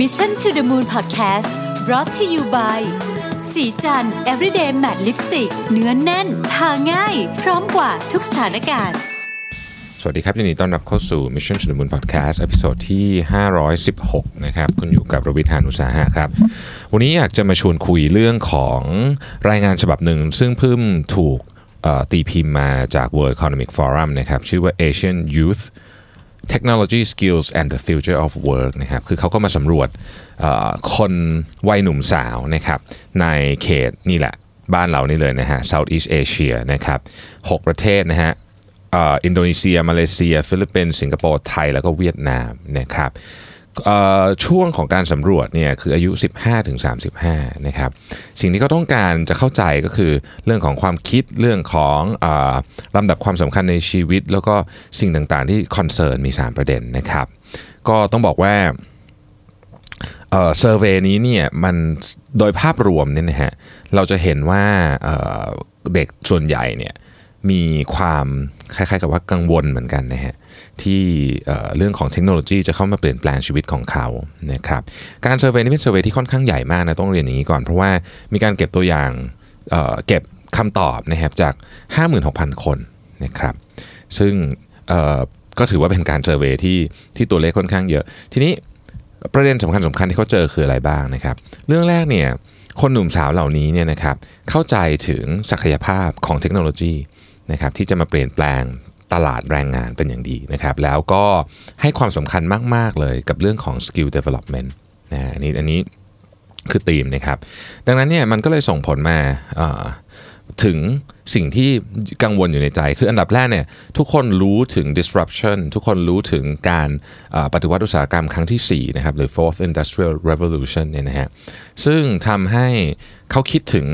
Mission to the Moon Podcast brought to you by สีจัน everyday matte lipstick เนื้อนแน่น ทาง่าย พร้อมกว่าทุกสถานการณ์ สวัสดีครับยินดีต้อนรับเข้าสู่ Mission to the Moon Podcast ตอนที่ 516 นะครับ คุณอยู่กับรวิทยานุสาหะครับ วันนี้อยากจะมาชวนคุยเรื่องของรายงานฉบับหนึ่ง ซึ่งเพิ่งถูกตีพิมพ์มาจาก World Economic Forum นะครับ ชื่อว่า Asian Youth Technology Skills and the Future of Work นะครับคือเขาก็มาสำรวจคนวัยหนุ่มสาวนะครับในเขตนี่แหละบ้านเรานี่เลยนะฮะ Southeast Asia นะครับ6ประเทศนะฮะอินโดนีเซีย มาเลเซีย ฟิลิปปินส์สิงคโปร์ ไทย แล้วก็เวียดนามนะครับ ช่วงของการสำรวจเนี่ยคืออายุ 15ถึง35 นะครับ สิ่งที่เขาต้องการจะเข้าใจก็คือเรื่องของความคิดเรื่องของอลำดับความสำคัญในชีวิต แล้วก็สิ่งต่างๆที่ concern มี 3 ประเด็นนะครับ ก็ต้องบอกว่า survey นี้เนี่ยมันโดยภาพรวมเนี่ยนะฮะเราจะเห็นว่าเด็กส่วนใหญ่เนี่ย มีความคล้ายๆกับว่ากังวลเหมือนกันนะฮะที่เอ่อเรื่องของเทคโนโลยีจะเข้ามาเปลี่ยนแปลงชีวิตของเขานะครับการ survey นี้เป็น survey ที่ค่อนข้างใหญ่มากนะต้องเรียนอย่างนี้ก่อน เพราะว่ามีการเก็บตัวอย่างเเก็บคำตอบนะครับจาก 56,000 คนนะครับซึ่งก็ถือว่าเป็นการเซอร์เวย์ที่ที่ตัวเลขค่อนข้างเยอะ ทีนี้ประเด็นสำคัญสำคัญที่เขาเจอคืออะไรบ้างนะครับ เรื่องแรกเนี่ยคนหนุ่มสาวเหล่านี้เนี่ยนะครับเข้าใจถึงศักยภาพของเทคโนโลยี นะครับที่จะมาเปลี่ยนแปลงตลาดแรงงานเป็นอย่างดีนะครับแล้วก็ให้ความสำคัญมาก ๆ เลยกับเรื่องของ skill development นะอันนี้อันนี้คือธีมนะครับ ดังนั้นเนี่ยมันก็เลยส่งผลมาถึงสิ่งที่กังวลอยู่ในใจ คืออันดับแรกเนี่ยทุกคนรู้ถึง disruption ทุกคนรู้ถึงการปฏิวัติอุตสาหกรรมครั้งที่ 4 นะครับหรือ fourth industrial revolution เนี่ยนะฮะซึ่งทำให้เขาคิดถึง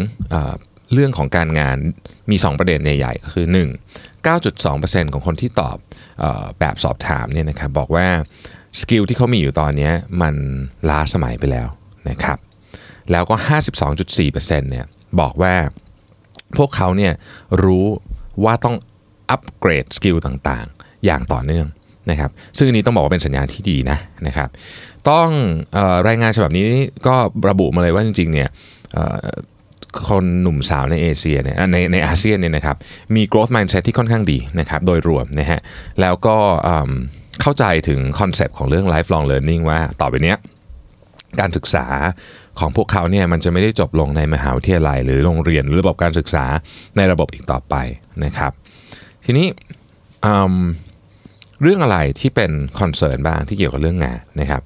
เรื่องของการงานมี 2 ประเด็นใหญ่ๆก็คือ 1 9.2%ของคนที่ตอบออแบบสอบถามเนี่ยนะครับบอกว่า skill ที่เขามีอยู่ตอนนี้มันล้าสมัยไปแล้วนะครับแล้วก็ 52.4%เนี่ยบอกว่าพวกเขาเนี่ยรู้ว่าต้องอัปเกรด skill ต่างๆ อย่างต่อเนื่องนะครับซึ่งอันนี้ต้องบอกว่าเป็นสัญญาณที่ดีนะนะครับต้องออรายงานฉบับนี้ก็ระบุมาเลยว่าจริงๆเนี่ย คนหนุ่มสาวในเอเชียเนี่ยในในอาเซียนเนี่ยนะครับมี growth mindset ที่ค่อนข้างดีนะครับโดยรวมนะฮะแล้วก็เข้าใจถึง concept ของเรื่อง lifelong learning ว่าต่อไปเนี้ยการศึกษาของพวกเขาเนี่ยมันจะไม่ได้จบลงในมหาวิทยาลัย หรือโรงเรียนหรือระบบการศึกษาในระบบอีกต่อไปนะครับ ทีนี้เรื่องอะไรที่เป็น concern บ้างที่เกี่ยวกับเรื่องงานนะครับ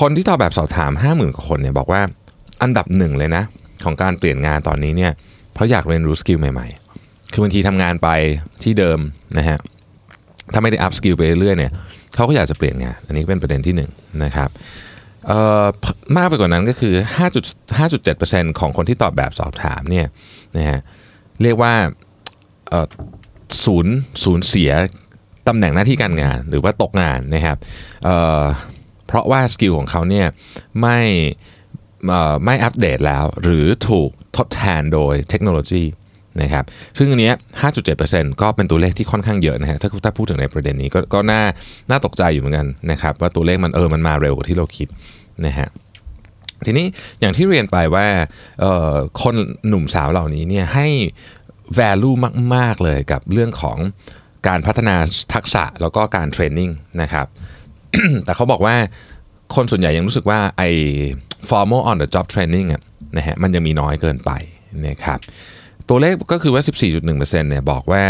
คนที่ตอบแบบสอบถาม 50,000กว่าคนเนี่ยบอกว่าอันดับหนึ่งเลยนะ ของการเปลี่ยนงานตอนนี้เนี่ยเพราะอยากเรียนรู้ skill ใหม่ๆ คือบางทีทำงานไปที่เดิมนะฮะถ้าไม่ได้ upskill ไปเรื่อยๆเนี่ยเขาก็อยากจะเปลี่ยนงาน อันนี้เป็นประเด็นที่หนึ่งนะครับมากไปกว่านั้นก็คือ 5.5.7%ของคนที่ตอบแบบสอบถามเนี่ยนะฮะเรียกว่าศูนย์ศูนย์เสียตำแหน่งหน้าที่การงานหรือว่าตกงานนะครับเพราะว่า skill ของเขาเนี่ยไม่ ไม่อัปเดตแล้ว หรือถูกทดแทนโดยเทคโนโลยีนะครับซึ่งอันนี้ 5.7%ก็เป็นตัวเลขที่ค่อนข้างเยอะนะฮะถ้าถ้าพูดถึงในประเด็นนี้ก็ก็น่าน่าตกใจอยู่เหมือนกันนะครับว่าตัวเลขมันเออมันมาเร็วกว่าที่เราคิดนะฮะทีนี้อย่างที่เรียนไปว่าคนหนุ่มสาวเหล่านี้เนี่ยให้ value มาก ๆ เลยกับเรื่องของการพัฒนาทักษะแล้วก็การเทรนนิ่งนะครับแต่เขาบอกว่า คนส่วนใหญ่ยังรู้สึกว่าไอ้ formal on the job training อะนะฮะมันยังมีน้อยเกินไปนะครับตัวเลขก็คือว่า 14.1%เนี่ยบอกว่า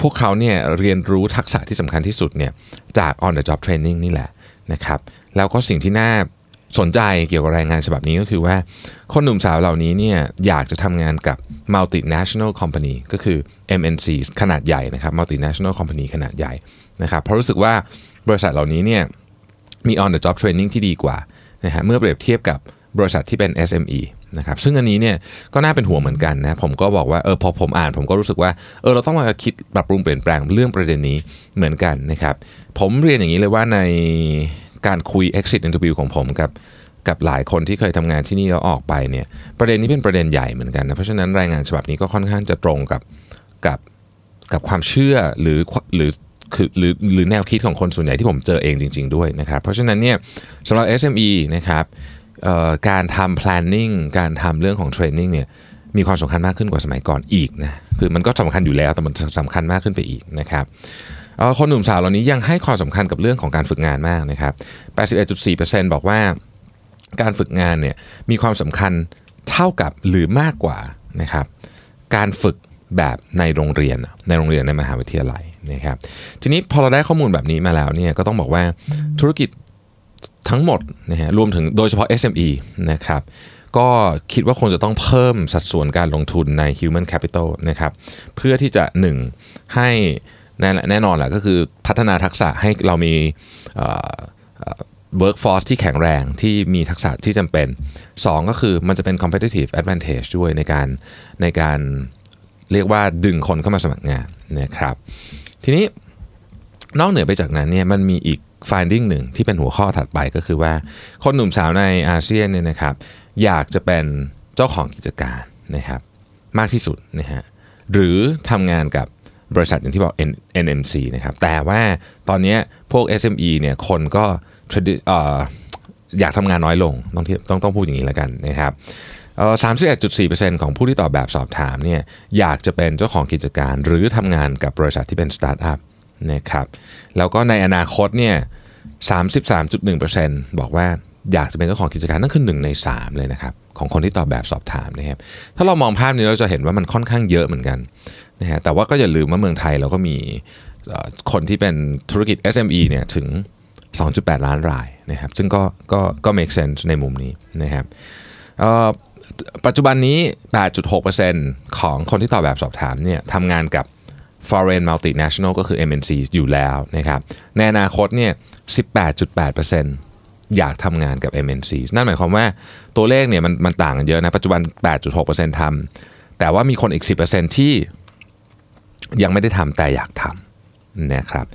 พวกเขาเนี่ยเรียนรู้ทักษะที่สำคัญที่สุดเนี่ยจาก on the job training นี่แหละนะครับแล้วก็สิ่งที่น่าสนใจเกี่ยวกับรายงานฉบับนี้ก็คือว่า คนหนุ่มสาวเหล่านี้เนี่ยอยากจะทำงานกับ multinational company ก็คือ MNC ขนาดใหญ่นะครับ multinational company ขนาดใหญ่นะครับเพราะรู้สึกว่าบริษัทเหล่านี้เนี่ย มี on the job training ที่ดีกว่านะฮะเมื่อเปรียบเทียบกับบริษัทที่เป็น SME นะครับซึ่งอันนี้เนี่ยก็น่าเป็นห่วงเหมือนกันนะผมก็บอกว่าเออพอผมอ่าน ผมก็รู้สึกว่าเออเราต้องมาคิดปรับปรุงเปลี่ยนแปลงเรื่องประเด็นนี้เหมือนกันนะครับผมเรียนอย่างนี้เลยว่าในการคุย exit interview ของผมกับกับหลายคนที่เคยทำงานที่นี่แล้วออกไปเนี่ยประเด็นนี้เป็นประเด็นใหญ่เหมือนกันนะเพราะฉะนั้นรายงานฉบับนี้ก็ค่อนข้างจะตรงกับกับกับความเชื่อหรือหรือ คือหรือหรือแนวคิดของคนส่วนใหญ่ที่ผมเจอเองจริง ๆด้วยนะครับ เพราะฉะนั้นเนี่ยสำหรับ SME นะครับการทำ planning การทำเรื่องของ training เนี่ยมีความสำคัญมากขึ้นกว่าสมัยก่อนอีกนะคือมันก็สำคัญอยู่แล้วแต่มันสำคัญมากขึ้นไปอีกนะครับคนหนุ่มสาวเหล่านี้ยังให้ความสำคัญกับเรื่องของการฝึกงานมากนะครับ 81.4%บอกว่าการฝึกงานเนี่ยมีความสำคัญเท่ากับหรือมากกว่านะครับการฝึกแบบในโรงเรียนในโรงเรียนในมหาวิทยาลัย นะครับทีนี้พอเราได้ข้อมูลแบบนี้มาแล้วเนี่ยก็ต้องบอกว่าธุรกิจทั้งหมดนะฮะรวมถึงโดยเฉพาะ SME นะครับก็คิดว่าคงจะต้องเพิ่มสัดส่วนการลงทุนใน human capital นะครับเพื่อที่จะ1ให้แน่แน่นอนแหละก็คือพัฒนาทักษะให้เรามี workforce ที่แข็งแรงที่มีทักษะที่จำเป็น 2 ก็คือมันจะเป็น competitive advantage ด้วยในการในการเรียกว่าดึงคนเข้ามาสมัครงานนะครับ ทีนี้นอกเหนือไปจากนั้นเนี่ยมันมีอีก finding หนึ่งที่เป็นหัวข้อถัดไปก็คือว่า คนหนุ่มสาวในอาเซียนเนี่ยนะครับ อยากจะเป็นเจ้าของกิจการนะครับ มากที่สุดนะฮะหรือทำงานกับบริษัทอย่างที่บอก MNC นะครับ แต่ว่าตอนนี้พวก SME เนี่ยคนก็อยากทำงานน้อยลง ต้องต้องต้องพูดอย่างนี้แล้วกันนะครับ สามสิบเอ็ดจุดสี่เปอร์เซ็นต์ของผู้ที่ตอบแบบสอบถามเนี่ยอยากจะเป็นเจ้าของกิจการหรือทำงานกับบริษัทที่เป็นสตาร์ทอัพนะครับแล้วก็ในอนาคตเนี่ยสามสิบสามจุดหนึ่งเปอร์เซ็นต์บอกว่าอยากจะเป็นเจ้าของกิจการนั่นคือหนึ่งในสามเลยนะครับของคนที่ตอบแบบสอบถามนะครับถ้าเรามองภาพนี้เราจะเห็นว่ามันค่อนข้างเยอะเหมือนกันนะฮะแต่ว่าก็อย่าลืมว่าเมืองไทยเราก็มีคนที่เป็นธุรกิจ SME เนี่ยถึง 2.8 ล้านรายนะครับซึ่งก็ก็ก็ make sense ในมุมนี้นะครับ ปัจจุบันนี้ 8.6%ของคนที่ตอบแบบสอบถามเนี่ยทำงานกับ foreign multinational ก็คือ MNC อยู่แล้วนะครับ ในอนาคตเนี่ย 18.8%อยากทำงานกับ MNC นั่นหมายความว่าตัวเลขเนี่ยมันมันต่างกันเยอะนะ ปัจจุบัน 8.6%ทำแต่ว่ามีคนอีก 10%ที่ยังไม่ได้ทำแต่อยากทำนะครับ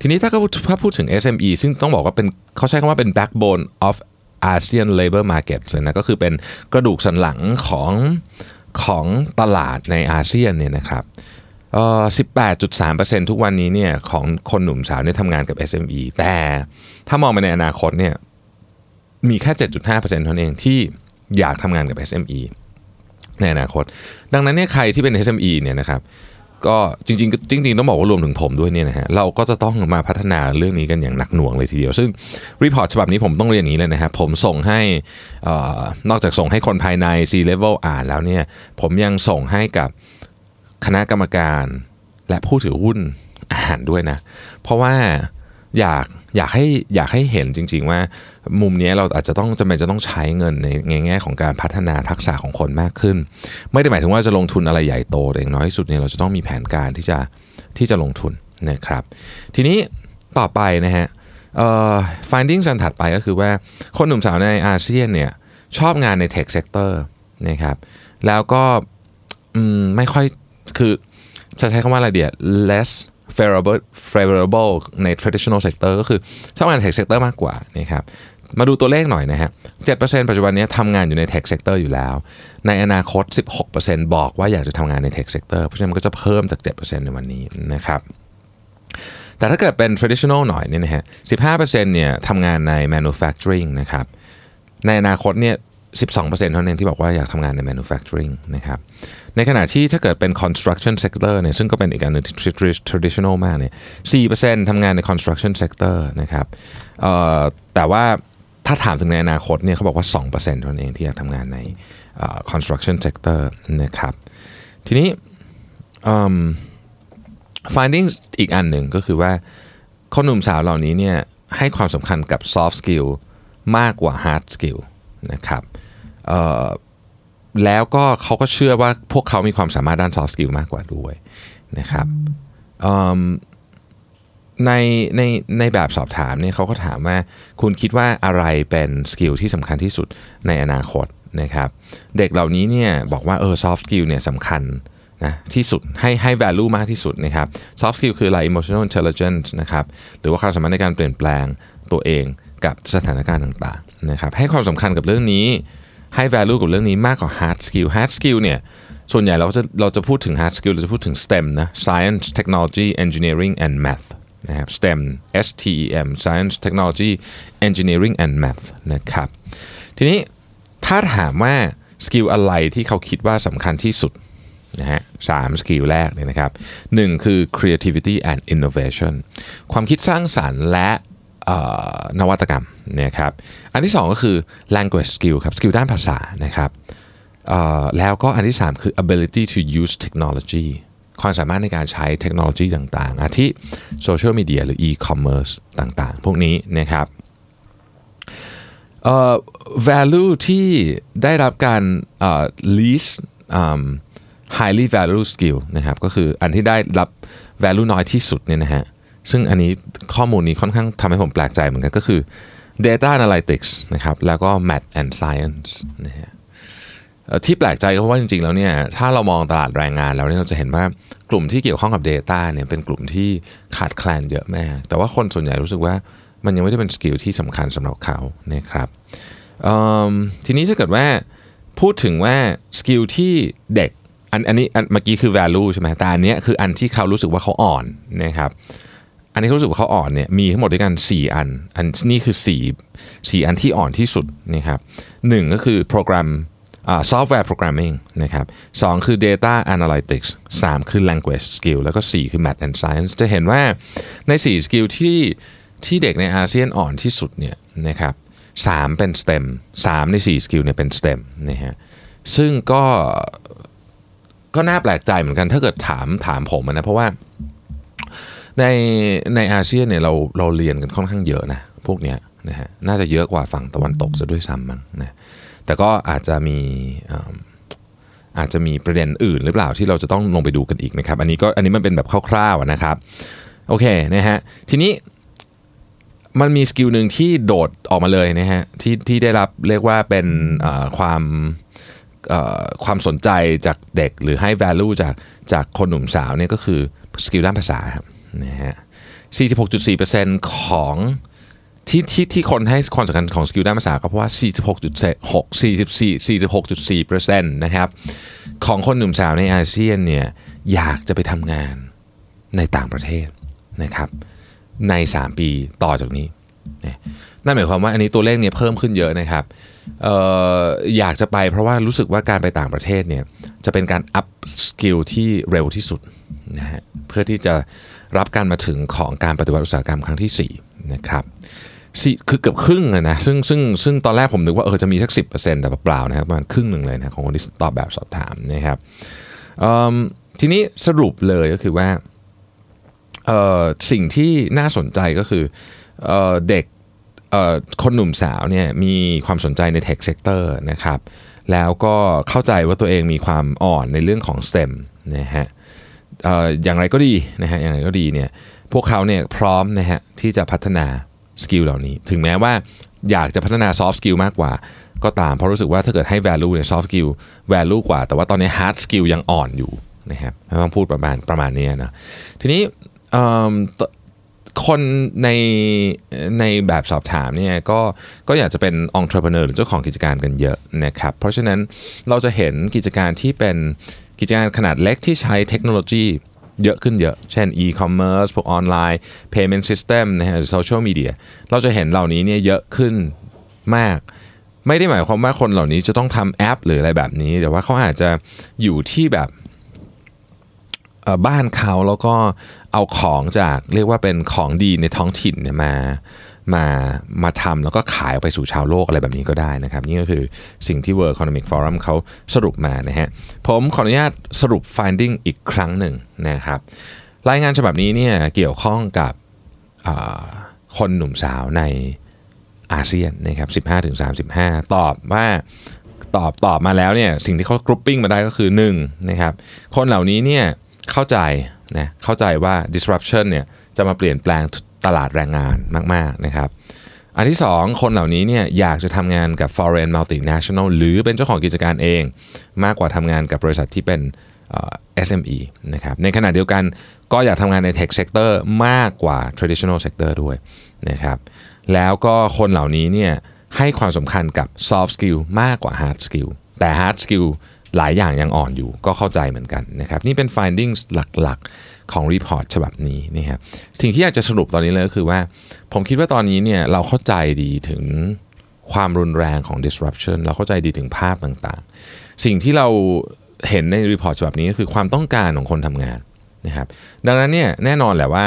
ทีนี้ถ้าถ้าพูดถึง SME ซึ่งต้องบอกว่าเป็นเขาใช้คำว่าเป็น backbone of ASEAN Labor Market นะก็คือเป็นกระดูกสันหลังของของตลาดในอาเซียนเนี่ยนะครับเอ่อ18.3%ทุกวันนี้เนี่ยของคนหนุ่มสาวเนี่ยทำงานกับ SME แต่ถ้ามองไปในอนาคตเนี่ยมีแค่ 7.5%เท่านั้นเองที่อยากทำงานกับ SME ในอนาคต ดังนั้นเนี่ยใครที่เป็น SME เนี่ยนะครับ ก็จริงๆจริงๆต้องบอกว่ารวมถึงผมด้วยเนี่ยนะฮะเราก็จะต้องมาพัฒนาเรื่องนี้กันอย่างหนักหน่วงเลยทีเดียว ซึ่ง report ฉบับนี้ผมต้องเรียนอย่างนี้เลยนะครับผมส่งให้นอกจากส่งให้คนภายใน C level อ่านแล้วเนี่ยผมยังส่งให้กับคณะกรรมการและผู้ถือหุ้นอ่านด้วยนะ เพราะว่า อยากอยากให้อยากให้เห็นจริง ๆ ว่ามุมนี้เราอาจจะต้องจำเป็นจะต้องใช้เงินในแง่ของการพัฒนาทักษะของคนมากขึ้น ไม่ได้หมายถึงว่าจะลงทุนอะไรใหญ่โตแต่อย่างน้อยที่สุดเนี่ยเราจะต้องมีแผนการที่จะที่จะลงทุนนะครับ ทีนี้ต่อไปนะฮะ finding สันถัดไปก็คือว่าคนหนุ่มสาวในอาเซียนเนี่ยชอบงานใน tech sector นะครับแล้วก็ไม่ค่อยคือจะใช้คำว่าอะไรเดีย less favorable favorable ใน traditional sector ก็คือชอบงาน tech sector มากกว่านะครับมาดูตัวเลขหน่อยนะฮะ 7%ปัจจุบันนี้ทำงานอยู่ใน tech sector อยู่แล้ว ในอนาคต 16%บอกว่าอยากจะทำงานใน tech sector เพราะฉะนั้นมันก็จะเพิ่มจาก 7%ในวันนี้นะครับ แต่ถ้าเกิดเป็น traditional หน่อยเนี่ยนะฮะ 15%เนี่ยทำงานใน manufacturing นะครับ ในอนาคตเนี่ย 12%เท่านั้นที่บอกว่าอยากทำงานใน manufacturing นะครับ ในขณะที่ถ้าเกิดเป็น construction sector เนี่ยซึ่งก็เป็นอีกอันหนึ่งที่ traditional มากเนี่ย4%ทำงานใน construction sector นะครับแต่ว่าถ้าถามถึงในอนาคตเนี่ยเขาบอกว่า 2%เท่านั้นเองที่อยากทำงานใน construction sector นะครับ ทีนี้ finding อีกอันหนึ่งก็คือว่าคนหนุ่มสาวเหล่านี้เนี่ยให้ความสำคัญกับ soft skill มากกว่า hard skill นะครับแล้วก็เขาก็เชื่อว่าพวกเขามีความสามารถด้าน soft skill มากกว่าด้วยนะครับในในในแบบสอบถามเนี่ยเขาก็ถามว่าคุณคิดว่าอะไรเป็นสกิลที่สำคัญที่สุดในอนาคตนะครับเด็กเหล่านี้เนี่ยบอกว่าเออ soft skill เนี่ยสำคัญนะที่สุดให้ให้ value มากที่สุดนะครับ soft skill คืออะไร emotional intelligence นะครับหรือว่าความสามารถในการเปลี่ยนแปลงตัวเอง กับสถานการณ์ต่างๆนะครับให้ความสำคัญกับเรื่องนี้ ให้ value กับเรื่องนี้มากกว่า hard skill hard skill เนี่ยส่วนใหญ่เราจะเราจะพูดถึง hard skill เราจะพูดถึง STEM นะ science technology engineering and math นะครับ STEM S T E M Science Technology Engineering and Math นะครับทีนี้ถ้าถามว่า skill อะไรที่เขาคิดว่าสำคัญที่สุดนะฮะสาม skill แรกเลยนะครับหนึ่งคือ creativity and innovation ความคิดสร้างสรรค์และ นวัตกรรมนะครับ อันที่สองก็คือ language skill ครับ skill ด้านภาษานะครับแล้วก็อันที่ 3 คือ ability to use technology ความสามารถในการใช้เทคโนโลยีต่างๆ อาทิโซเชียลมีเดียหรือ e-commerce ต่างๆ พวกนี้นะครับ value ที่ได้รับการ least highly value skill นะครับ ก็คืออันที่ได้รับ value น้อยที่สุดเนี่ยนะฮะ ซึ่งอันนี้ข้อมูลนี้ค่อนข้างทำให้ผมแปลกใจเหมือนกันก็คือ data analytics นะครับแล้วก็ math and science นะฮะที่แปลกใจก็เพราะว่าจริงๆ แล้วเนี่ยถ้าเรามองตลาดแรงงานแล้วเนี่ยเราจะเห็นว่ากลุ่มที่เกี่ยวข้องกับ Data เนี่ยเป็นกลุ่มที่ขาดแคลนเยอะมาก แต่ว่าคนส่วนใหญ่รู้สึกว่ามันยังไม่ได้เป็น skill ที่สำคัญสำหรับเขานะครับทีนี้ถ้าเกิดว่าพูดถึงว่า skill ที่เด็กอันอันนี้เมื่อกี้คือ value ใช่ไหมแต่อันนี้คืออันที่เขารู้สึกว่าเขาอ่อนนะครับ อันนี้เขารู้สึกว่าเขาอ่อนเนี่ยมีทั้งหมดด้วยกัน 4 อัน อันนี้คือ 4 4 อันที่อ่อนที่สุดนะครับหนึ่งก็คือโปรแกรมsoftware programming นะครับ 2 คือ Data Analytics 3 คือ Language Skill แล้วก็ 4 คือ Math and Science จะเห็นว่าใน 4 skill ที่ที่เด็กในอาเซียนอ่อนที่สุดเนี่ยนะครับ3เป็น STEM 3 ใน 4 skill เนี่ยเป็น STEM นะฮะซึ่งก็ก็น่าแปลกใจเหมือนกันถ้าเกิดถามถามผมนะเพราะว่า ในในอาเซียนเนี่ยเราเราเรียนกันค่อนข้างเยอะนะพวกเนี้ยนะฮะน่าจะเยอะกว่าฝั่งตะวันตกซะด้วยซ้ำมั้งนะแต่ก็อาจจะมีอาจจะมีประเด็นอื่นหรือเปล่าที่เราจะต้องลงไปดูกันอีกนะครับ อันนี้ก็อันนี้มันเป็นแบบคร่าวๆนะครับโอเคนะฮะทีนี้มันมี skill หนึ่งที่โดดออกมาเลยนะฮะที่ที่ได้รับเรียกว่าเป็นความความสนใจจากเด็กหรือให้ value จากจากคนหนุ่มสาวเนี่ยก็คือ skill ด้านภาษาครับ นะฮะ 46.4%ของที่ที่ที่คนให้ความสำคัญของ skill ด้านภาษาก็เพราะว่า 46.6 44 46.4%นะครับของคนหนุ่มสาวในอาเซียนเนี่ยอยากจะไปทำงานในต่างประเทศนะครับใน 3 ปีต่อจากนี้ นั่นหมายความว่าอันนี้ตัวเลขเนี่ยเพิ่มขึ้นเยอะนะครับอออยากจะไปเพราะว่ารู้สึกว่าการไปต่างประเทศเนี่ยจะเป็นการ upskill ที่เร็วที่สุดนะฮะเพื่อที่จะ รับการมาถึงของการปฏิวัติอุตสาหกรรมครั้งที่4นะครับคือเกือบครึ่งเลยนะซึ่งซึ่งซึ่งตอนแรกผมนึกว่าเออจะมีสักสิบแต่เปล่านะครับประมาณครึ่งหนึ่งเลยนะของคนที่ตอบแบบสอบถามนะครับทีนี้สรุปเลยก็คือว่าสิ่งที่น่าสนใจก็คือเด็กคนหนุ่มสาวเนี่ยมีความสนใจใน tech sector นะครับแล้วก็เข้าใจว่าตัวเองมีความอ่อนในเรื่องของ STEM นะฮะ อย่างไรก็ดีนะฮะอย่างไรก็ดีเนี่ยพวกเขาเนี่ยพร้อมนะฮะที่จะพัฒนา skill เหล่านี้ ถึงแม้ว่าอยากจะพัฒนา soft skill มากกว่า ก็ตามเพราะรู้สึกว่าถ้าเกิดให้ value เนี่ย soft skill value กว่า แต่ว่าตอนนี้ hard skill ยังอ่อนอยู่นะครับต้องพูดประมาณประมาณนี้นะทีนี้ คนในในแบบสอบถามเนี่ยก็ก็อยากจะเป็นองค์ประกอบหรือเจ้าของกิจการกันเยอะนะครับ เพราะฉะนั้นเราจะเห็นกิจการที่เป็นกิจการขนาดเล็กที่ใช้เทคโนโลยีเยอะขึ้นเยอะ เช่น e-commerce พวกออนไลน์ payment system นะฮะหรือ social media เราจะเห็นเหล่านี้เนี่ยเยอะขึ้นมาก ไม่ได้หมายความว่าคนเหล่านี้จะต้องทำแอป หรืออะไรแบบนี้ แต่ว่าเขาอาจจะอยู่ที่แบบ บ้านเขาแล้วก็เอาของจากเรียกว่าเป็นของดีในท้องถิ่นเนี่ยมามามาทำแล้วก็ขายไปสู่ชาวโลกอะไรแบบนี้ก็ได้นะครับ นี่ก็คือสิ่งที่ World Economic Forum เขาสรุปมานะฮะผมขออนุญาตสรุป finding อีกครั้งหนึ่งนะครับ รายงานฉบับนี้เนี่ยเกี่ยวข้องกับคนหนุ่มสาวในอาเซียนนะครับ 15-35 ตอบว่าตอบตอบมาแล้วเนี่ยสิ่งที่เขากรุ๊ปปิ้งมาได้ก็คือ1นะครับคนเหล่านี้เนี่ย เข้าใจนะเข้าใจว่า disruption เนี่ยจะมาเปลี่ยนแปลงตลาดแรงงานมาก ๆ นะครับ อันที่ 2 คนเหล่านี้เนี่ยอยากจะทำงานกับ foreign multinational หรือเป็นเจ้าของกิจการเอง มากกว่าทำงานกับบริษัทที่เป็น SME นะครับในขณะเดียวกันก็อยากทำงานใน tech sector มากกว่า traditional sector ด้วยนะครับแล้วก็คนเหล่านี้เนี่ยให้ความสำคัญกับ soft skill มากกว่า hard skill แต่ hard skill หลายอย่างยังอ่อนอยู่ก็เข้าใจเหมือนกันนะครับนี่เป็น findings หลักๆของ report ฉบับนี้นะครับสิ่งที่อยากจะสรุปตอนนี้เลยก็คือว่า ผมคิดว่าตอนนี้เนี่ยเราเข้าใจดีถึงความรุนแรงของ disruption เราเข้าใจดีถึงภาพต่างๆ สิ่งที่เราเห็นใน report ฉบับนี้ก็คือความต้องการของคนทำงานนะครับดังนั้นเนี่ยแน่นอนแหละว่า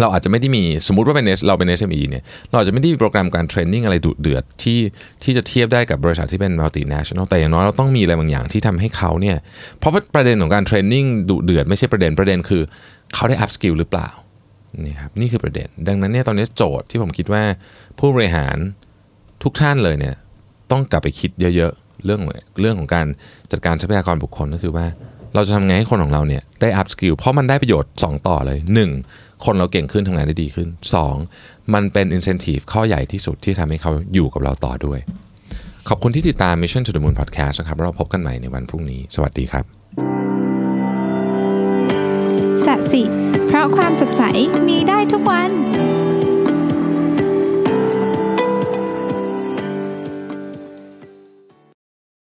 เราอาจจะไม่ได้มีสมมติว่าเป็นเราเป็น SME เนี่ยเราอาจจะไม่ได้มีโปรแกรมการเทรนนิ่งอะไรดุเดือดที่ที่จะเทียบได้กับบริษัทที่เป็น multinational แต่อย่างน้อยเราต้องมีอะไรบางอย่างที่ทำให้เขาเนี่ยเพราะว่าประเด็นของการเทรนนิ่งดุเดือดไม่ใช่ประเด็นประเด็นคือ เขาได้ up skill หรือเปล่านี่ครับนี่คือประเด็น ดังนั้นเนี่ยตอนนี้โจทย์ที่ผมคิดว่าผู้บริหารทุกท่านเลยเนี่ยต้องกลับไปคิดเยอะๆเรื่องเรื่องของการจัดการทรัพยากรบุคคลก็คือว่า เราจะทำไงให้คนของเราเนี่ยได้ up skill เพราะมันได้ประโยชน์ 2 ต่อเลย 1. คนเราเก่งขึ้นทำงานได้ดีขึ้น 2. มันเป็น incentive ข้อใหญ่ที่สุดที่ทำให้เขาอยู่กับเราต่อด้วย ขอบคุณที่ติดตาม Mission to the Moon Podcast นะครับเราพบกันใหม่ในวันพรุ่งนี้ สวัสดีครับสัสิเพราะความสดใสมีได้ทุกวัน